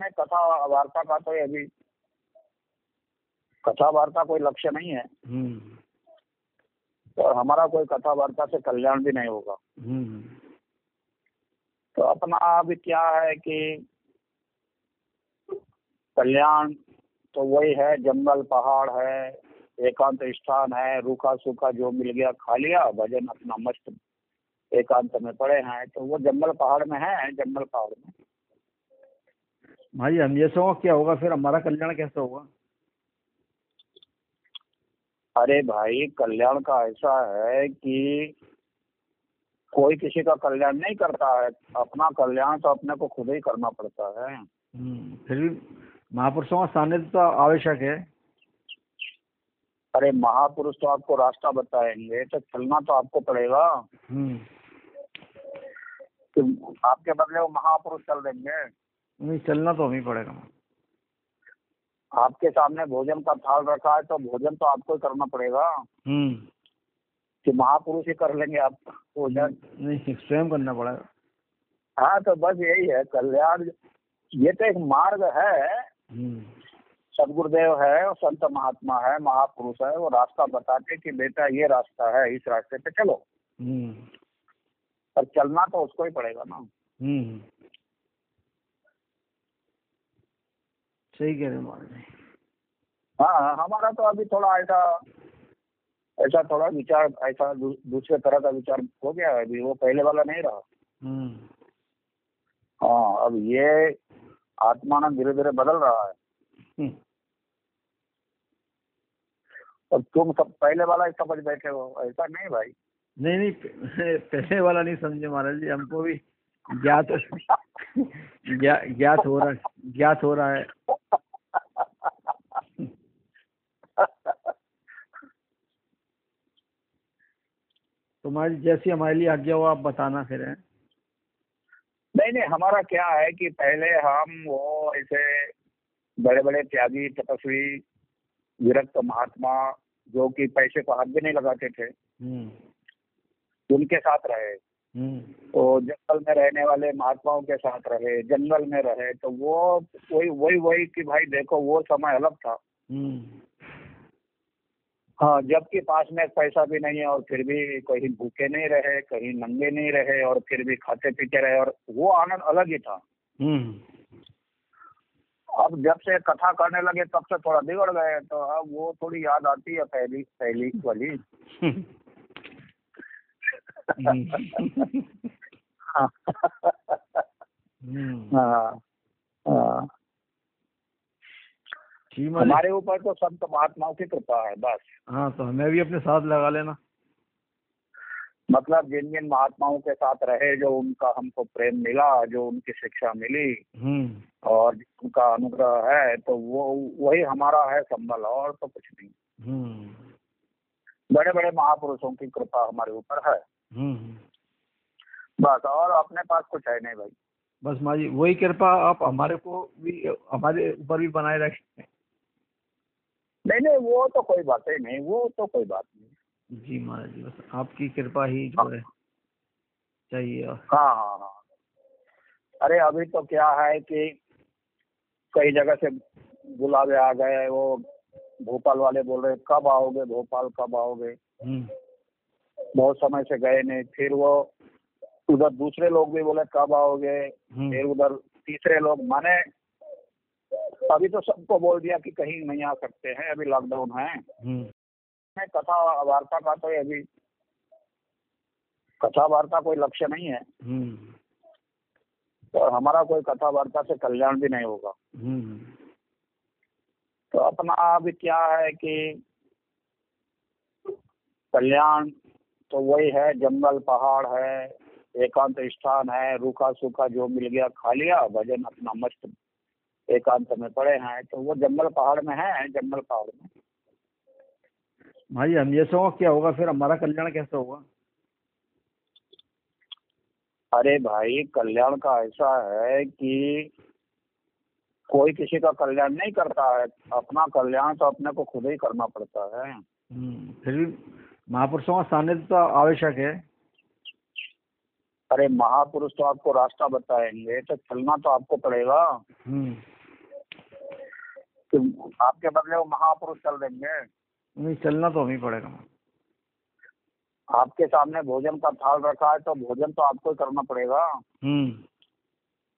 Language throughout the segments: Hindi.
में कथा वार्ता का तो अभी कथा वार्ता कोई लक्ष्य नहीं है। हम्म। और हमारा कोई कथा वार्ता से कल्याण भी नहीं होगा। हम्म। तो अपना अभी क्या है कि कल्याण तो वही है जंगल पहाड़ है एकांत स्थान है रूखा सूखा जो मिल गया खा लिया भजन अपना मस्त एकांत में पड़े हैं। तो वो जंगल पहाड़ में है जंगल पहाड़ में। भाई हम जैसे हो क्या होगा? फिर हमारा कल्याण कैसे होगा? अरे भाई कल्याण का ऐसा है कि कोई किसी का कल्याण नहीं करता है। अपना कल्याण तो अपने को खुद ही करना पड़ता है। हम्म, फिर भी महापुरुषों का सानिध्य तो आवश्यक है। अरे महापुरुष तो आपको रास्ता बताएँगे तो चलना तो आपको पड़ेगा। हम्म। आपके बदले वो महापुरुष चल देंगे। नहीं चलना तो हमें पड़ेगा। आपके सामने भोजन का थाल रखा है तो भोजन तो आपको ही करना पड़ेगा। हम्म। कि महापुरुष ही कर लेंगे आप भोजन। नहीं स्वयं करना पड़ेगा। हाँ तो बस यही है कल्याण। ये तो एक मार्ग है। हम्म। सदगुरुदेव है और संत महात्मा है महापुरुष है वो रास्ता बताते कि बेटा ये रास्ता है इस रास्ते पे चलो। हम्म। पर चलना तो उसको ही पड़ेगा ना। सही कह रहे हो महाराज हाँ हमारा तो अभी थोड़ा ऐसा ऐसा थोड़ा विचार ऐसा दू, दूसरे तरह का विचार हो गया है अभी वो पहले वाला नहीं रहा। हम्म। हाँ अब ये आत्मानंद धीरे धीरे बदल रहा है। हम्म, और तुम सब पहले वाला ही समझ बैठे हो ऐसा नहीं भाई। नहीं नहीं पहले वाला नहीं समझे महाराज जी हमको भी ज्ञात ज्ञात हो रहा है ज्ञात हो रहा है। तुम्हारी जैसी हमारे लिए आज्ञा हो आप बताना फिर है। नहीं नहीं हमारा क्या है कि पहले हम वो ऐसे बड़े बड़े त्यागी तपस्वी विरक्त महात्मा जो कि पैसे को हाथ भी नहीं लगाते थे हम्म। उनके साथ रहे। तो जंगल में रहने वाले महात्माओं के साथ रहे जंगल में रहे तो वो वही वही वही कि भाई देखो वो समय अलग था। हम्म। हाँ जबकि पास में पैसा भी नहीं है और फिर भी कहीं भूखे नहीं रहे कहीं नंगे नहीं रहे और फिर भी खाते पीते रहे और वो आनंद अलग ही था। हम्म। अब जब से कथा करने लगे तब से थोड़ा बिगड़ गए तो अब वो थोड़ी याद आती है पहली पहली वाली हम्म हाँ हाँ ठीक महाराज हमारे ऊपर तो संत महात्माओं की कृपा है बस। हाँ तो हमें भी अपने साथ लगा लेना। मतलब जिन जिन महात्माओं के साथ रहे जो उनका हमको प्रेम मिला जो उनकी शिक्षा मिली हम्म। और उनका अनुग्रह है तो वो वही हमारा है संबल और तो कुछ नहीं। हम्म। बड़े बड़े महापुरुषों की कृपा हमारे ऊपर है। हम्म बस और अपने पास कुछ है नहीं भाई। बस माँ जी वही कृपा आप हमारे को भी हमारे ऊपर भी बनाए रखें। नहीं नहीं वो तो कोई बात ही नहीं वो तो कोई बात नहीं। जी महाराज जी बस आपकी कृपा ही जो है चाहिए हाँ हाँ हाँ। अरे अभी तो क्या है कि कई जगह से बुलावे आ गए वो भोपाल वाले बोल रहे कब आओगे भोपाल कब आओगे? हम्म। बहुत समय से गए नहीं। फिर वो उधर दूसरे लोग भी बोले कब आओगे? हम्म। फिर उधर तीसरे लोग माने अभी तो सबको बोल दिया कि कहीं नहीं आ सकते हैं अभी लॉकडाउन है। हम्म। कथा वार्ता का तो अभी कथा वार्ता कोई लक्ष्य नहीं है। हम्म। तो हमारा कोई कथा वार्ता से कल्याण भी नहीं होगा। तो अपना अभी क्या है कि कल्याण तो वही है जंगल पहाड़ है एकांत स्थान है रूखा सूखा जो मिल गया खा लिया भजन अपना मस्त एकांत में पड़े हैं। तो वो जंगल पहाड़ में है जंगल पहाड़ में। भाई हम जैसे हो क्या होगा फिर? हमारा कल्याण कैसे होगा? अरे भाई कल्याण का ऐसा है कि कोई किसी का कल्याण नहीं करता है। अपना कल्याण तो अपने को खुद ही करना पड़ता है। हम्म फिर महापुरुषों का सानिध्य तो आवश्यक है। अरे महापुरुष तो आपको रास्ता बताएँगे तो चलना तो आपको पड़ेगा। हम्म। कि आपके बदले वो महापुरुष चल देंगे। नहीं चलना तो हमें पड़ेगा। आपके सामने भोजन का थाल रखा है तो भोजन तो आपको ही करना पड़ेगा। हम्म।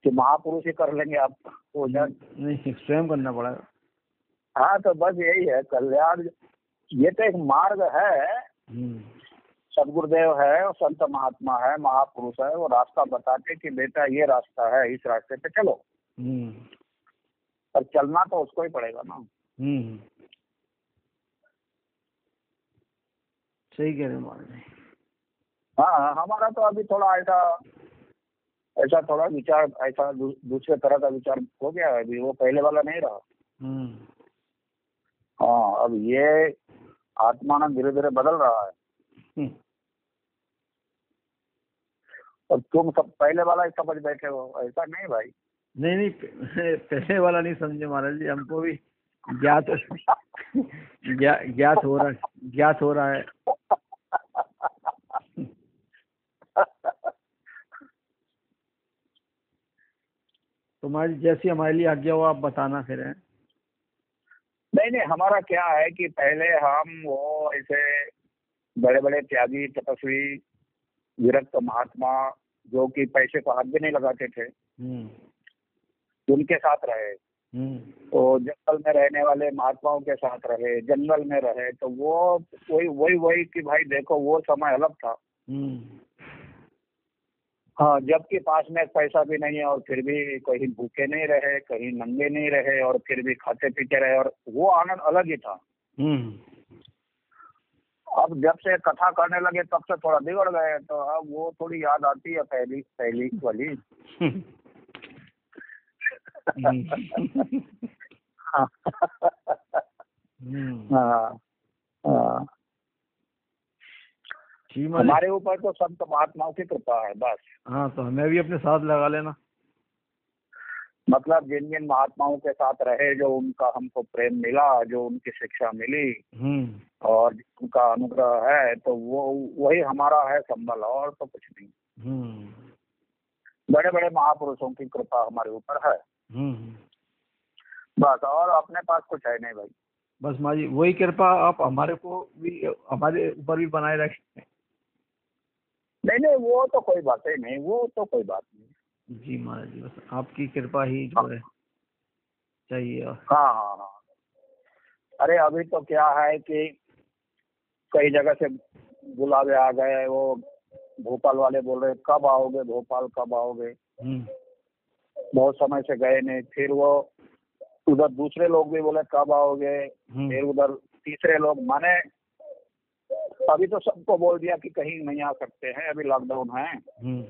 कि महापुरुष ही कर लेंगे आप भोजन। नहीं स्वयं करना पड़ेगा। हाँ तो बस यही है कल्याण। ये तो एक मार्ग है। सदगुरुदेव है और संत महात्मा है महापुरुष है वो रास्ता बताते कि बेटा ये रास्ता है इस रास्ते पे चलो। हम्म। पर चलना तो उसको ही पड़ेगा ना। हम्म। सही कह रहे हो हाँ हमारा तो अभी थोड़ा ऐसा ऐसा थोड़ा विचार ऐसा दू, दूसरे तरह का विचार हो गया है अभी वो पहले वाला नहीं रहा। हम्म। हाँ अब ये आत्मानंद धीरे धीरे बदल रहा है। हम्म, और तुम सब पहले वाला ही समझ बैठे हो ऐसा नहीं भाई? नहीं नहीं पहले वाला नहीं समझे महाराज जी हमको भी ज्ञात ज्ञा, ज्ञात हो रहा है ज्ञात हो रहा है। तो महाराज जैसी हमारे लिए आज्ञा हो आप बताना फिर है? नहीं नहीं हमारा क्या है कि पहले हम वो ऐसे बड़े बड़े त्यागी तपस्वी विरक्त महात्मा जो कि पैसे को हाथ भी नहीं लगाते थे हम्म। उनके साथ रहे। हम्म। तो जंगल में रहने वाले महात्माओं के साथ रहे जंगल में रहे तो वो वही वही वही कि भाई देखो वो समय अलग था। हम्म। हाँ जबकि पास में पैसा भी नहीं है और फिर भी कहीं भूखे नहीं रहे कहीं नंगे नहीं रहे और फिर भी खाते पीते रहे और वो आनंद अलग ही था। हम्म। अब जब से कथा करने लगे तब से थोड़ा बिगड़ गए तो अब वो थोड़ी याद आती है पहली पहली वाली। हाँ। हम्म। हाँ हाँ। हमारे ऊपर तो संत महात्माओं की कृपा है बस। हाँ तो हमें भी अपने साथ लगा लेना। मतलब जिन जिन महात्माओं के साथ रहे जो उनका हमको प्रेम मिला जो उनकी शिक्षा मिली हम्म। और उनका अनुग्रह है तो वो वही हमारा है संबल और तो कुछ नहीं। हम्म। बड़े बड़े महापुरुषों की कृपा हमारे ऊपर है। हम्म। बस और अपने पास कुछ है नहीं भाई। बस माँ जी वही कृपा आप हमारे को भी हमारे ऊपर भी बनाए रखें। नहीं नहीं वो तो कोई बात ही नहीं वो तो कोई बात नहीं। जी महाराज जी बस आपकी कृपा ही जो है चाहिए हाँ हाँ हाँ। अरे अभी तो क्या है कि कई जगह से बुलावे आ गए वो भोपाल वाले बोल रहे कब आओगे भोपाल कब आओगे? हम्म। बहुत समय से गए नहीं फिर वो उधर दूसरे लोग भी बोले कब आओगे? हम्म। फिर उधर तीसरे लोग माने अभी तो सबको बोल दिया कि कहीं नहीं आ सकते हैं, अभी लॉकडाउन है। हम्म।